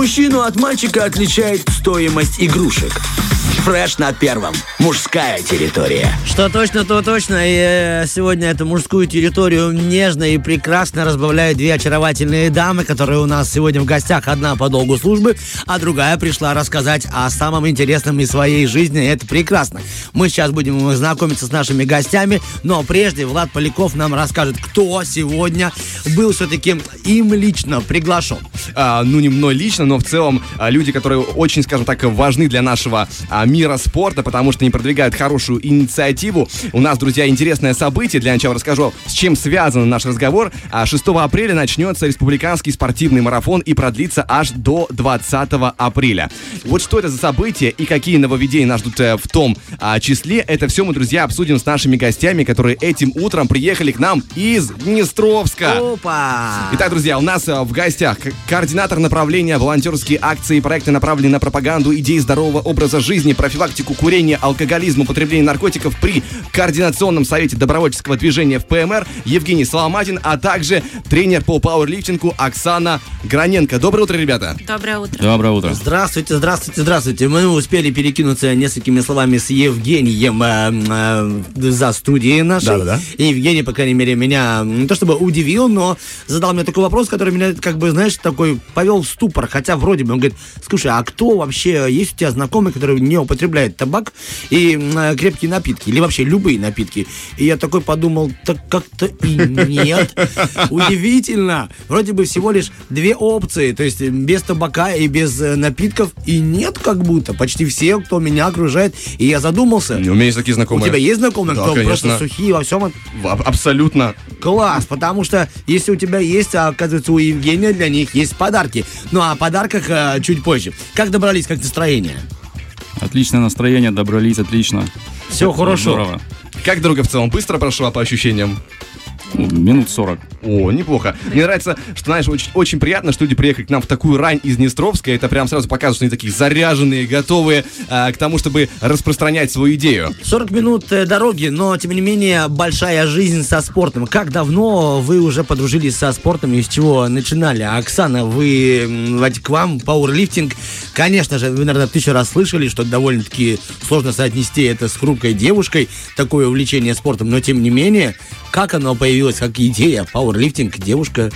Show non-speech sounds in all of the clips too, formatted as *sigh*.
Мужчину от мальчика отличает стоимость игрушек. Фреш на первом. Мужская территория. Что точно, то точно. И э, сегодня эту мужскую территорию нежно и прекрасно разбавляют две очаровательные дамы, которые у нас сегодня в гостях. Одна по долгу службы, а другая пришла рассказать о самом интересном из своей жизни. Это прекрасно. Мы сейчас будем знакомиться с нашими гостями, но прежде Влад Поляков нам расскажет, кто сегодня был все-таки им лично приглашен. А, ну, не мной лично, но в целом а, люди, которые очень, скажем так, важны для нашего мира спорта, потому что они продвигают хорошую инициативу. У нас, друзья, интересное событие. Для начала расскажу, с чем связан наш разговор. 6 а, апреля начнется республиканский спортивный марафон и продлится аж до 20 апреля. Вот что это за событие и какие нововведения нас ждут э, в том а, числе, это все мы, друзья, обсудим с нашими гостями, которые этим утром приехали к нам из Днестровска. Опа! Итак, друзья, у нас э, в гостях координатор направления волонтерские акции и проекты, направленные на пропаганду идей здорового образа жизни, профилактику курения, алкоголизма, употребления наркотиков при Координационном совете добровольческого движения в ПМР Евгений Соломатин, а также тренер по пауэрлифтингу Оксана Граненко. Доброе утро, ребята. Доброе утро. Доброе утро. Здравствуйте, здравствуйте, здравствуйте. Мы успели перекинуться несколькими словами с Евгением э, э, за студией нашей. Да-да-да. И Евгений, по крайней мере, меня не то чтобы удивил, но задал мне такой вопрос, который меня, как бы, знаешь, такой повел в ступор. Хотя вроде бы он говорит, слушай, а кто вообще, есть у тебя знакомый, который не употребляет табак и э, крепкие напитки, или вообще любые напитки? И я такой подумал, так как-то и нет. *laughs* Удивительно. Вроде бы всего лишь две опции, то есть без табака и без э, напитков, и нет как будто. Почти все, кто меня окружает, и я задумался. У меня есть такие У знакомые. тебя есть знакомые, Да, кто конечно. просто сухие во всем? Абсолютно. Класс, потому что если у тебя есть, а оказывается у Евгения для них есть подарки. Ну а о подарках э, чуть позже. Как добрались, как настроение? Отличное настроение, добрались, отлично. Все хорошо. Здорово. Как дорога в целом быстро прошла по ощущениям? Ну, Минут 40. О, неплохо. Мне нравится, что, знаешь, очень, очень приятно, что люди приехали к нам в такую рань из Днестровска. Это прям сразу показывает, что они такие заряженные, готовые а, к тому, чтобы распространять свою идею. 40 минут э, дороги, но тем не менее большая жизнь со спортом. Как давно вы уже подружились со спортом и с чего начинали? Оксана, вы вот к вам пауэрлифтинг. Конечно же, вы, наверное, тысячу раз слышали, что довольно-таки сложно соотнести это с хрупкой девушкой, такое увлечение спортом, но тем не менее, как оно появилось, как идея, пауэрлифтинг, девушка.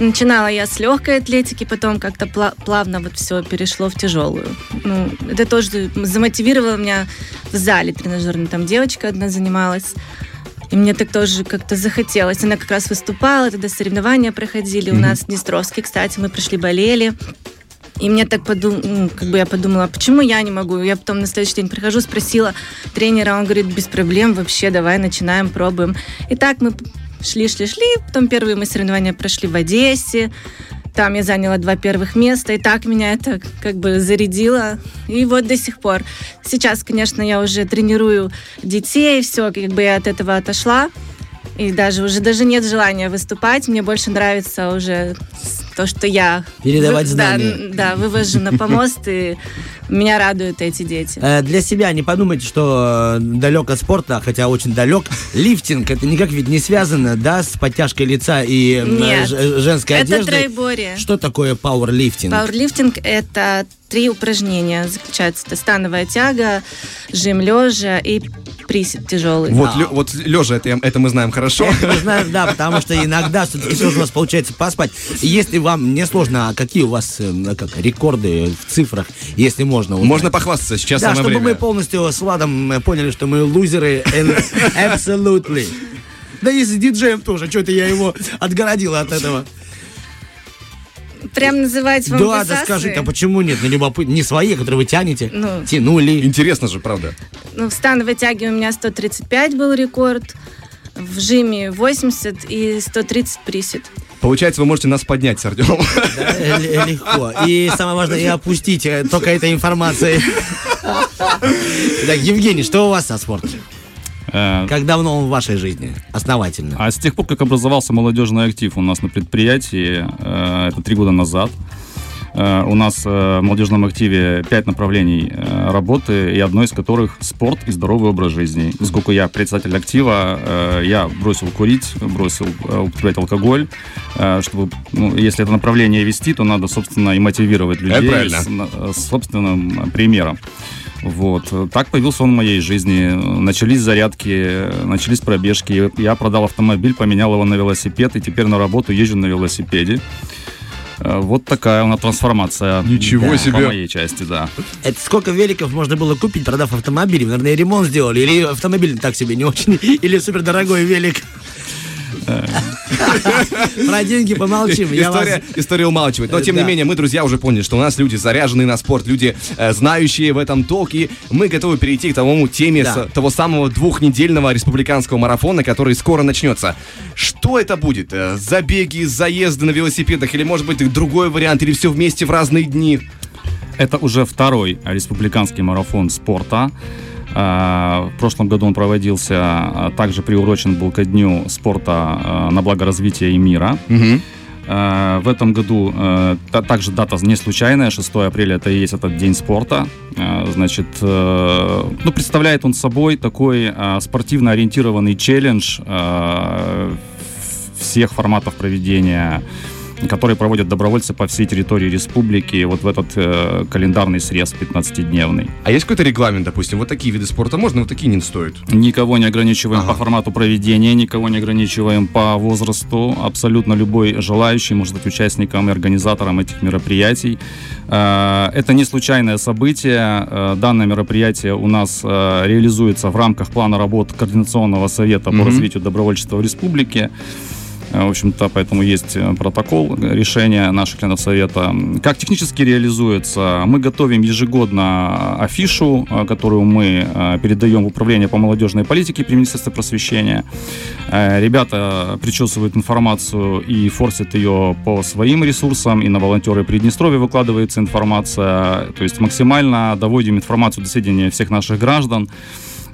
Начинала я с легкой атлетики, потом как-то пла- плавно вот все перешло в тяжелую. Ну, это тоже замотивировало меня в зале тренажерной. Там девочка одна занималась. И мне так тоже как-то захотелось. Она как раз выступала, тогда соревнования проходили у нас в Днестровске. Кстати, мы пришли, болели. И мне так подум... ну, как бы я подумала, почему я не могу? Я потом на следующий день прихожу, спросила тренера, он говорит, без проблем вообще, давай начинаем, пробуем. И так мы шли, шли, шли. Потом первые мы соревнования прошли в Одессе. Там я заняла два первых места, и так меня это как бы зарядило. И вот до сих пор. Сейчас, конечно, я уже тренирую детей, все, как бы я от этого отошла. И даже уже даже нет желания выступать. Мне больше нравится уже то, что я Передавать вы- да, знания. н- Да, вывожу на помост, и меня радуют эти дети. Э, Для себя не подумайте, что э, далек от спорта, хотя очень далек. Лифтинг это никак ведь не связано, да, с подтяжкой лица и м, Нет. женской Это одеждой. троеборье. Что такое пауэрлифтинг? Пауэрлифтинг – это три упражнения. Заключается это становая тяга, жим лежа и присед тяжелый. Вот, лё- вот лежа, это, это мы знаем хорошо. Это мы знаем, да, потому что иногда все-таки сложно у вас получается поспать. Если вам не сложно, а какие у вас э, как, рекорды в цифрах, если можно узнать? Можно похвастаться, сейчас Да, самое чтобы время. мы полностью с Владом э, поняли, что мы лузеры *laughs* and absolutely. Да и с диджеем тоже, что-то я его отгородила от этого. Прям называть вам Да, да скажите, а почему нет? Ну, любопытно. Не свои, которые вы тянете, Ну. тянули. Интересно же, правда. Ну, в становой тяге у меня 135 был рекорд, в жиме 80 и 130 присед. Получается, вы можете нас поднять с Артемом. Да, Легко. И самое важное, и опустить только этой информацией. *laughs* Так, Евгений, что у вас со спортом? Э, Как давно он в вашей жизни? Основательно. А с тех пор, как образовался молодежный актив у нас на предприятии, э, это три года назад, Э, У нас в молодежном активе пять направлений работы, и одно из которых спорт и здоровый образ жизни. Поскольку я председатель актива, я бросил курить, бросил употреблять алкоголь, чтобы, ну, если это направление вести, то надо, собственно, и мотивировать людей с собственным примером. Вот. Так появился он в моей жизни. Начались зарядки, начались пробежки. Я продал автомобиль, поменял его на велосипед, и теперь на работу езжу на велосипеде. Э, Вот такая у нас трансформация. Ничего Да, себе. По моей части, да. Это сколько великов можно было купить, продав автомобиль? Вы, наверное, ремонт сделали. Или автомобиль так себе не очень. *laughs* Или супердорогой велик. *laughs* Про деньги помолчим. Я вас- История, история умалчивает. Но, тем не Да. менее, мы, друзья, уже поняли, что у нас люди заряженные на спорт, люди, э, знающие в этом толк, и мы готовы перейти к тому теме Да. с- того самого двухнедельного республиканского марафона, который скоро начнется. Что это будет? Э, Забеги, заезды на велосипедах, или, может быть, другой вариант, или все вместе в разные дни? Это уже второй республиканский марафон спорта. А, В прошлом году он проводился, а, также приурочен был ко дню спорта а, на благо развития и мира. А, В этом году э, та- также дата не случайная, 6 апреля это и есть этот день спорта. Значит, э, ну, представляет он собой такой спортивно ориентированный челлендж всех форматов проведения которые проводят добровольцы по всей территории республики вот в этот э, календарный срез 15-дневный. А есть какой-то регламент, допустим, вот такие виды спорта можно, вот такие не стоит? Никого не ограничиваем Ага. по формату проведения, никого не ограничиваем по возрасту. Абсолютно любой желающий может быть участником и организатором этих мероприятий. Э, Это не случайное событие. Э, Данное мероприятие у нас э, реализуется в рамках плана работ Координационного совета по Мгм. развитию добровольчества в республике. Э, В общем-то, поэтому есть э, протокол решения наших членов совета. Как технически реализуется? Мы готовим ежегодно афишу, э, которую мы передаем в управление по молодежной политике при Министерстве просвещения. Ребята причесывают информацию и форсят ее по своим ресурсам, и на волонтеры Приднестровья выкладывается информация. То есть максимально доводим информацию до сведения всех наших граждан.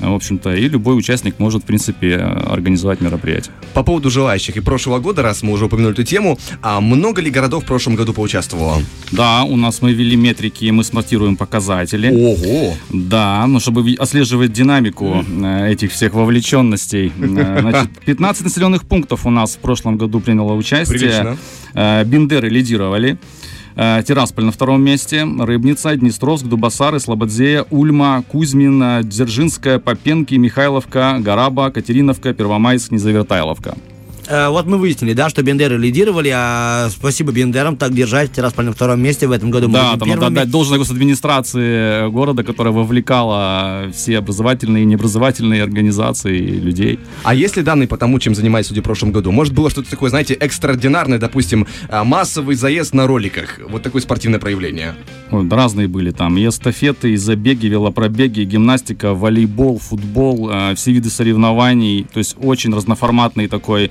В общем-то, и любой участник может, в принципе, организовать мероприятие. По поводу желающих и прошлого года, раз мы уже упомянули эту тему, а много ли городов в прошлом году поучаствовало? Да, у нас мы ввели метрики, мы смонтируем показатели. Ого! Да, ну чтобы отслеживать динамику э, этих всех вовлеченностей. Э, Значит, *laughs* 15 населенных пунктов у нас в прошлом году приняло участие. Прилично. Э, Бендеры лидировали. Э, Тирасполь на втором месте, Рыбница, Днестровск, Дубасары, Слободзея, Ульма, Кузьмин, э, Дзержинская, Попенки, Михайловка, Гараба, Катериновка, Первомайск, Незавертайловка. Э, Вот мы выяснили, да, что Бендеры лидировали, а спасибо Бендерам так держать. Тирасполь на втором месте в этом году. мы Да, там надо отдать должное госадминистрации города, которая вовлекала все образовательные и необразовательные организации и людей. А есть ли данные по тому, чем занимались люди в прошлом году? Может, было что-то такое, знаете, экстраординарное, допустим, а, массовый заезд на роликах? Вот такое спортивное проявление. Ой, да разные были там. И эстафеты, и забеги, велопробеги, и гимнастика, волейбол, футбол, э, все виды соревнований. То есть очень разноформатный такой э,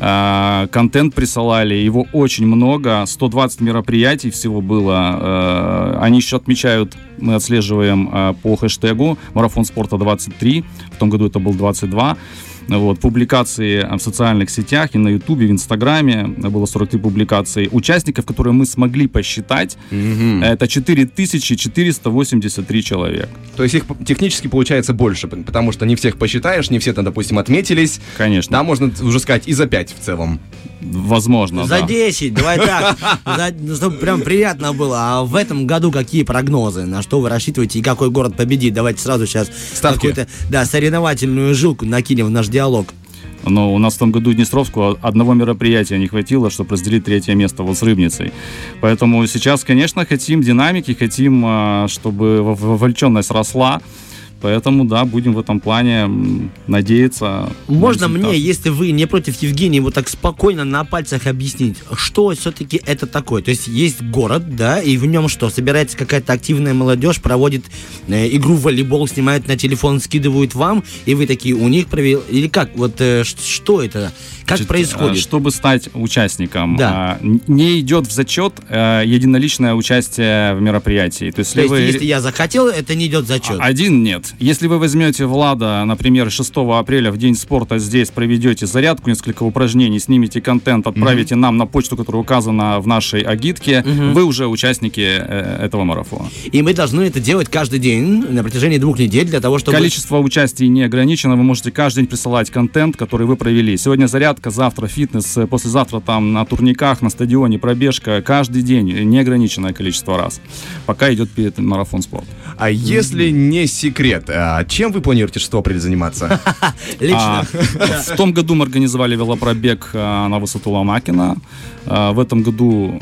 контент присылали. Его очень много. 120 мероприятий всего было. Э, они еще отмечают, мы отслеживаем э, по хэштегу «Марафон спорта 23». В том году это был 22. Вот, публикации в социальных сетях и на Ютубе, в Инстаграме. Было 43 публикации участников, которые мы смогли посчитать. Это 4483 человека. То есть их технически получается больше, потому что не всех посчитаешь, не все там, допустим, отметились. Конечно. Да, можно уже сказать и за 5 в целом. Возможно, За да. 10, давай так, *laughs* За- ну, чтобы прям приятно было. А в этом году какие прогнозы? На что вы рассчитываете и какой город победит? Давайте сразу сейчас Ставки. какую-то да, соревновательную жилку накинем в наш диалог. Но у нас в том году Днестровску одного мероприятия не хватило, чтобы разделить третье место вот с Рыбницей. Поэтому сейчас, конечно, хотим динамики, хотим, а, чтобы вов- вовлеченность росла. Поэтому, да, будем в этом плане надеяться. на Можно результат. мне, если вы не против Евгения, вот так спокойно на пальцах объяснить, что все-таки это такое? То есть есть город, да, и в нем что? Собирается какая-то активная молодежь, проводит э, игру в волейбол, снимают на телефон, скидывают вам, и вы такие у них провели? Или как? Вот э, что это? Как Значит, происходит? э, Чтобы стать участником, Да. н- не идет в зачет э, единоличное участие в мероприятии. То есть, То если есть, вы... если я захотел, это не идет зачет. Один нет. Если вы возьмете Влада, например, 6 апреля в День спорта здесь проведете зарядку, несколько упражнений, снимете контент, отправите нам на почту, которая указана в нашей агитке, вы уже участники э, этого марафона. И мы должны это делать каждый день на протяжении двух недель для того, чтобы... Количество участий не ограничено, вы можете каждый день присылать контент, который вы провели. Сегодня зарядка, завтра фитнес, э, послезавтра там на турниках, на стадионе пробежка. Каждый день неограниченное количество раз, пока идет перед марафон спорт. А если не секрет, а чем вы планируете 6 апреля заниматься? *laughs* Лично. А, в том году мы организовали велопробег э, на высоту Ломакина. В этом году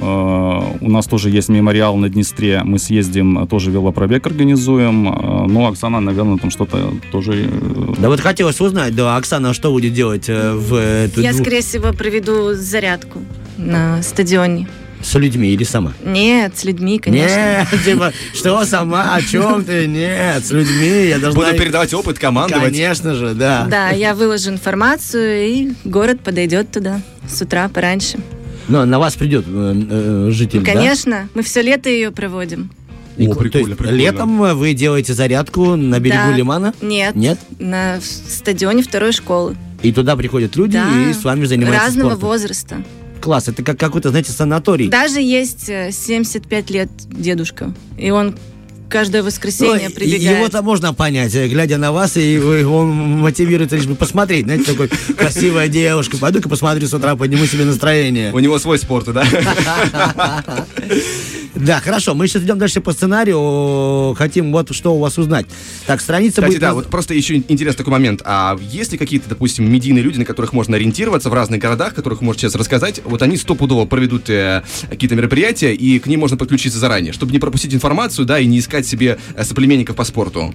у нас тоже есть мемориал на Днестре. Мы съездим, тоже велопробег организуем. Ну, Оксана, наверное, там что-то тоже... э, Да вот хотелось узнать, да, Оксана, что будет делать э, в Я, скорее всего, проведу зарядку на стадионе. С людьми или сама? Нет, с людьми, конечно. Нет, *laughs* типа, что сама, о чем ты? Нет, с людьми я должна... Буду передавать опыт, командовать. Конечно же, да. Да, я выложу информацию, и город подойдет туда с утра пораньше. Но на вас придет э, э, житель, да? Конечно, мы все лето ее проводим. И О, прикольно, есть прикольно. Летом вы делаете зарядку на берегу Да. лимана? Нет. Нет? На стадионе второй школы. И туда приходят люди Да. и с вами занимаются Разного спортом. возраста. Класс, это как какой-то, знаете, санаторий. Даже есть э, 75 лет дедушка. И он каждое Ну, воскресенье и- прибегает. Его-то можно понять, э, глядя на вас, и он мотивирует лишь бы посмотреть, знаете, такой красивая девушка, пойду-ка посмотрю с утра, подниму себе настроение. У него свой спорт, да? *laughs* Да, хорошо, мы сейчас идем дальше по сценарию, хотим вот что у вас узнать. Так, страница Кстати, будет... да, вот просто еще интересный такой момент. А есть ли какие-то, допустим, медийные люди, на которых можно ориентироваться в разных городах, которых можете сейчас рассказать? Вот они стопудово проведут э, какие-то мероприятия, и к ним можно подключиться заранее, чтобы не пропустить информацию, да, и не искать себе э, соплеменников по спорту.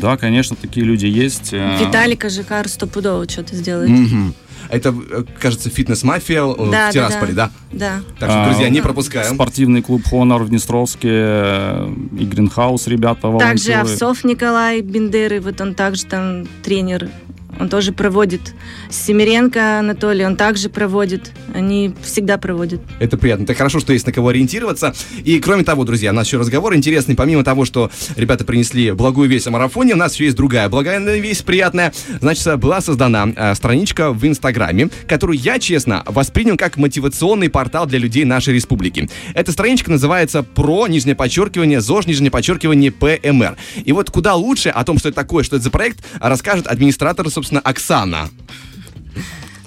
Да, конечно, такие люди есть. э, Виталика Жикар стопудово что-то сделает. Мгм. Это, э, кажется, фитнес-мафия э, Да, в да, Тирасполе, да? Да. Так что, А, друзья, не да. пропускаем. Спортивный клуб Хонор в Днестровске и Гринхаус ребята Также волонтеры. Овсов Николай Бендеры, вот он также там тренер. Он тоже проводит. Семеренко Анатолий, он также проводит. Они всегда проводят. Это приятно. Это хорошо, что есть на кого ориентироваться. И кроме того, друзья, у нас еще разговор интересный. Помимо того, что ребята принесли благую весть о марафоне, у нас еще есть другая благая весть приятная. Значит, была создана э, страничка в Инстаграме, которую я, честно, воспринял как мотивационный портал для людей нашей республики. Эта страничка называется «Про, нижнее подчеркивание, ЗОЖ, нижнее подчеркивание, ПМР». И вот куда лучше о том, что это такое, что это за проект, расскажет администратор, собственно, Оксана.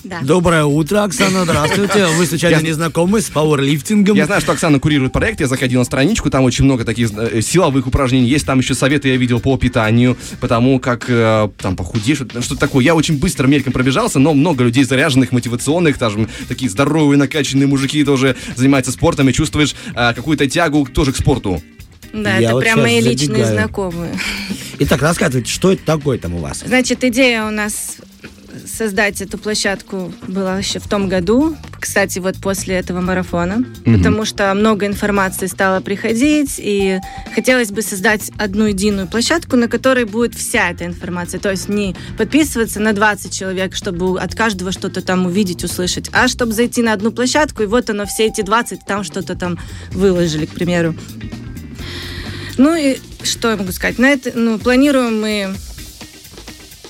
Да. Доброе утро, Оксана, здравствуйте. Вы случайно Я- не знакомы с пауэрлифтингом? Я знаю, что Оксана курирует проект, я заходил на страничку, там очень много таких э, силовых упражнений есть, там еще советы я видел по питанию, потому как э, там что-то что-то такое. Я очень быстро мельком пробежался, но много людей заряженных, мотивационных, даже такие здоровые, накачанные мужики тоже занимаются спортом и чувствуешь э, какую-то тягу тоже к спорту. Да, Я это вот прям мои личные забегаю. знакомые. Итак, рассказывайте, что это такое там у вас? Значит, идея у нас создать эту площадку была еще в том году, кстати, вот после этого марафона, потому что много информации стало приходить, и хотелось бы создать одну единую площадку, на которой будет вся эта информация, то есть не подписываться на 20 человек, чтобы от каждого что-то там увидеть, услышать, а чтобы зайти на одну площадку, и вот оно, все эти 20 там что-то там выложили, к примеру. Ну и что я могу сказать? На это, ну, планируем мы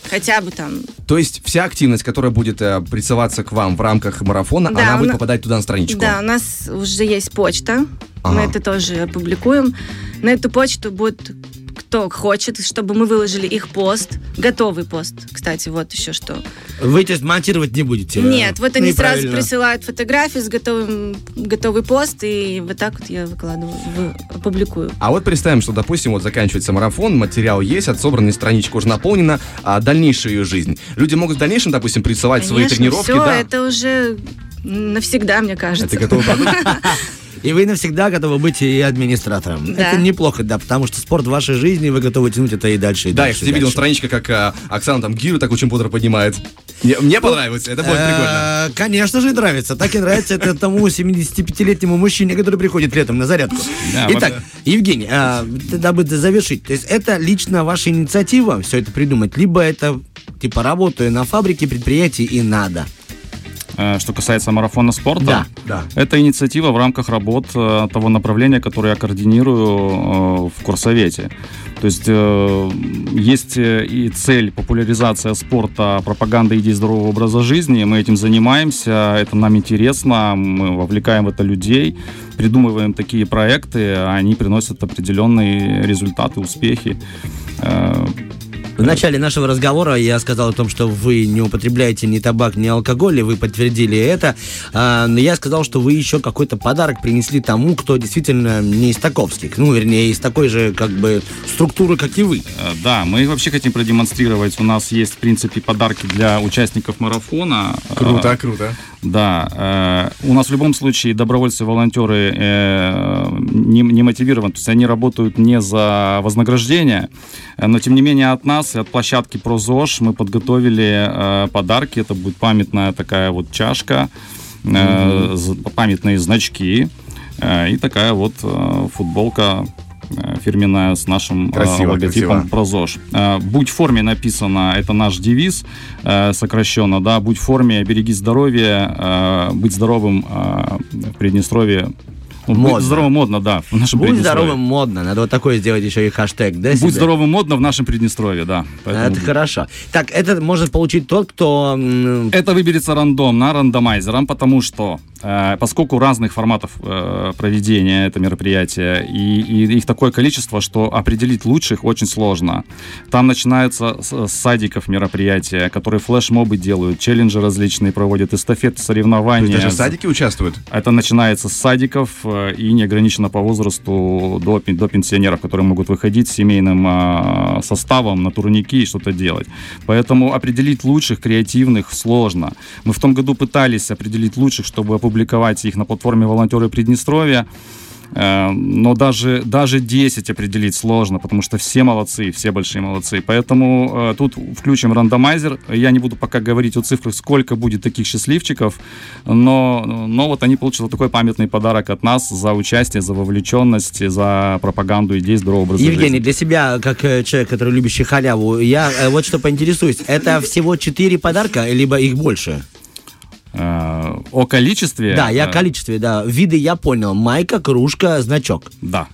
хотя бы там То есть вся активность, которая будет э, присылаться к вам в рамках марафона, Да, она будет она- попадать туда на страничку. Да, у нас уже есть почта. Мы Ага. это тоже опубликуем. На эту почту будет кто хочет, чтобы мы выложили их пост. Готовый пост, кстати, вот еще что. Вы, то есть, монтировать не будете? Нет, вот они сразу Неправильно. присылают фотографии с готовым, готовый пост, и вот так вот я выкладываю, вы- опубликую. А вот представим, что, допустим, вот заканчивается марафон, материал есть, отсобранная страничка уже наполнена, а дальнейшая ее жизнь. Люди могут в дальнейшем, допустим, присылать свои Конечно, тренировки, все да. это уже навсегда, мне кажется. Это готовый продукт. *laughs* И вы навсегда готовы быть и администратором. Да. Это неплохо, да, потому что спорт в вашей жизни, вы готовы тянуть это и дальше, и Да, я, дальше. кстати, и видел страничка, как а, Оксана там гирю так очень бодро поднимает. Мне, мне понравилось, это будет прикольно. Э, Конечно же, нравится. Так и нравится это тому 75-летнему мужчине, который приходит летом на зарядку. Итак, Евгений, а, дабы завершить, то есть это лично ваша инициатива все это придумать, либо это типа работаю на фабрике, предприятии и надо. Э, что касается марафона спорта. Да, да. Это инициатива в рамках работ э, того направления, которое я координирую э, в Курсовете. То есть есть и цель популяризация спорта, пропаганда идей здорового образа жизни. Мы этим занимаемся, это нам интересно, мы вовлекаем в это людей, придумываем такие проекты, они приносят определенные результаты, успехи. В начале нашего разговора я сказал о том, что вы не употребляете ни табак, ни алкоголь, и вы подтвердили это. А, но я сказал, что вы еще какой-то подарок принесли тому, кто действительно не из таковских. Ну, вернее, из такой же, как бы, структуры, как и вы. Э, Да, мы вообще хотим продемонстрировать. У нас есть, в принципе, подарки для участников марафона. Круто, Э, круто. Да, э, у нас в любом случае добровольцы, волонтеры э, не, не мотивированы, то есть они работают не за вознаграждение, э, но тем не менее от нас и от площадки ProZosh мы подготовили э, подарки. Это будет памятная такая вот чашка, э, з- памятные значки э, и такая вот э, футболка э, фирменная с нашим э, Красиво, логотипом красиво. Э, Будь в форме написано, это наш девиз э, сокращенно, да, будь в форме, береги здоровье, э, быть здоровым э, в Приднестровье. Модно. Быть здоровым модно, да, в нашем Будь здоровым, модно. Надо вот такой сделать еще и хэштег, да? Будь себе? здоровым модно в нашем Приднестровье, да. Поэтому Это хорошо. Так, это может получить тот, кто... Это выберется рандомно, рандомайзером, потому что поскольку разных форматов э, проведения это мероприятие, и, и их такое количество, что определить лучших очень сложно. Там начинаются с, садиков мероприятия, которые флешмобы делают, челленджи различные проводят, эстафеты, То соревнования. есть даже садики участвуют? Это начинается с садиков э, и не ограничено по возрасту до, до пенсионеров, которые могут выходить с семейным э, составом на турники и что-то делать. Поэтому определить лучших, креативных сложно. Мы в том году пытались определить лучших, чтобы опубликовать их на платформе «Волонтеры Приднестровья». Э, Но даже, даже 10 определить сложно, потому что все молодцы, все большие молодцы. Поэтому э, тут включим рандомайзер. Я не буду пока говорить о цифрах, сколько будет таких счастливчиков, но, но вот они получат вот такой памятный подарок от нас за участие, за вовлеченность, за пропаганду идей здорового образа Евгений, жизни. для себя, как э, человек, который любящий халяву, я вот что поинтересуюсь. Это всего четыре подарка, либо их больше? Э, О количестве... Да, я э, количестве, да. Виды я понял. Майка, кружка, значок. Да.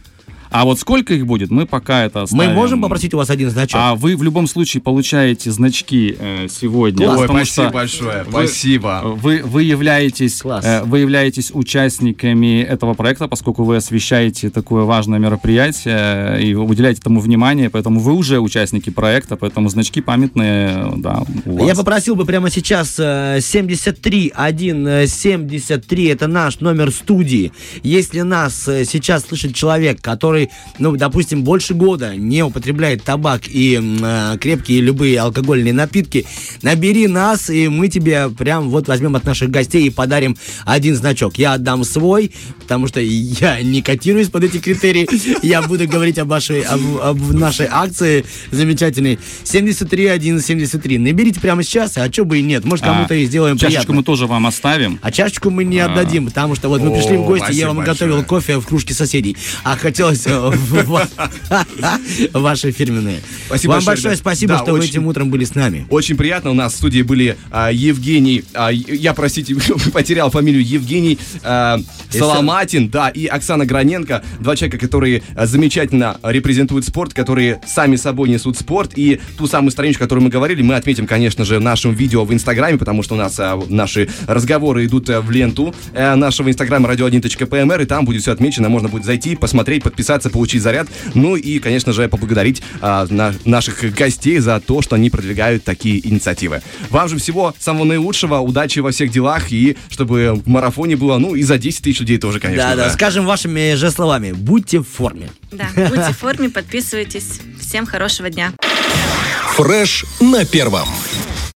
А вот сколько их будет, мы пока это Мы оставим. можем попросить у вас один значок? А вы в любом случае получаете значки э, сегодня. Ой, потому спасибо большое, вы- спасибо. Вы, вы, являетесь, Класс. э, вы являетесь участниками этого проекта, поскольку вы освещаете такое важное мероприятие э, и уделяете этому внимание, поэтому вы уже участники проекта, поэтому значки памятные, э, да, у вас. Я попросил бы прямо сейчас э, 73 1 э, 73, это наш номер студии. Если нас э, сейчас слышит человек, который, ну, допустим, больше года не употребляет табак и э, крепкие любые алкогольные напитки, набери нас, и мы тебе прям вот возьмем от наших гостей и подарим один значок. Я отдам свой, потому что я не котируюсь под эти критерии. Я буду говорить об, вашей, об, об нашей акции замечательной. 73 1 73. Наберите прямо сейчас, а что бы и нет. Может, кому-то А, и сделаем Чашечку приятно. мы тоже вам оставим. А чашечку мы не А. отдадим, потому что вот мы пришли в гости, я вам готовил кофе в кружке соседей, а хотелось э, ваши фирменные. Спасибо Вам большое, спасибо, что вы этим утром были с нами. Очень приятно. У нас в студии были а, Евгений, а, я, простите, *laughs* потерял фамилию, Евгений а, Соломатин, да, и Оксана Граненко. Два человека, которые замечательно репрезентуют спорт, которые сами собой несут спорт. И ту самую страничку, о которой мы говорили, мы отметим, конечно же, в нашем видео в Инстаграме, потому что у нас наши разговоры идут а, в ленту э, нашего Инстаграма radio1.pmr, и там будет все отмечено. Можно будет зайти, посмотреть, подписаться, получить заряд. Ну и, конечно же, поблагодарить а, на- наших гостей за то, что они продвигают такие инициативы. Вам же всего самого наилучшего, удачи во всех делах, и чтобы в марафоне было, ну, и за 10 тысяч людей тоже, конечно. Да, да, скажем вашими же словами, будьте в форме. Да, будьте в форме, подписывайтесь. Всем хорошего дня. Фреш на первом.